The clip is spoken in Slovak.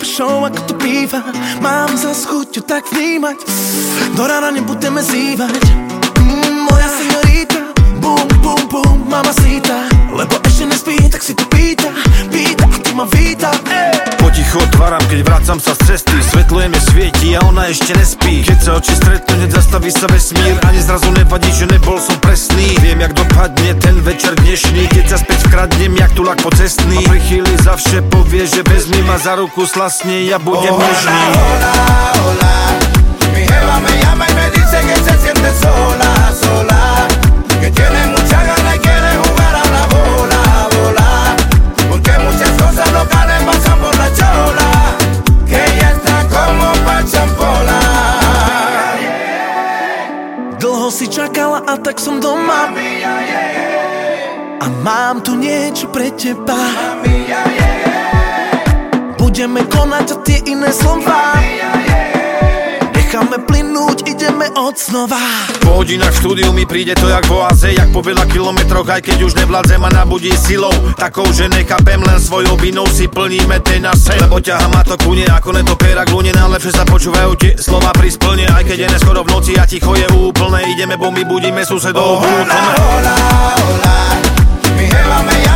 lepšou ako to býva. Mám za chuťu tak vnímať. Do rána nebudeme zývať. Vracam sa z cesty Svetlo je mi svieti a ona ešte nespí. Keď sa oči stretnú, nezastaví sa vesmír Ani zrazu nevadí, že nebol som presný. Viem, jak dopadne ten večer dnešný Keď sa späť vkradnem, jak tu lak pocestný A pri chvíli zavše povie, že vezmi ma za ruku slasne Ja budem Hola, nežný hola, hola. Mi Si čakala a tak som doma. A mám tu niečo pre teba. Budeme konať a tie iné slova ideme od znova Po hodinách v štúdiu mi príde to jak v oaze Jak po veľa kilometroch, aj keď už nevládzem a nabudí silou. Takou, že nechápem len svojou vinou si plníme ten náš sen Lebo ťaha ma to kune ako netopiera k lune Najlepšie sa počúvajú tie slova pri splne. Aj keď je neskoro v noci a ticho je úplné Ideme bomby, budíme susedov. Hola, hola, hola. Mi jeva me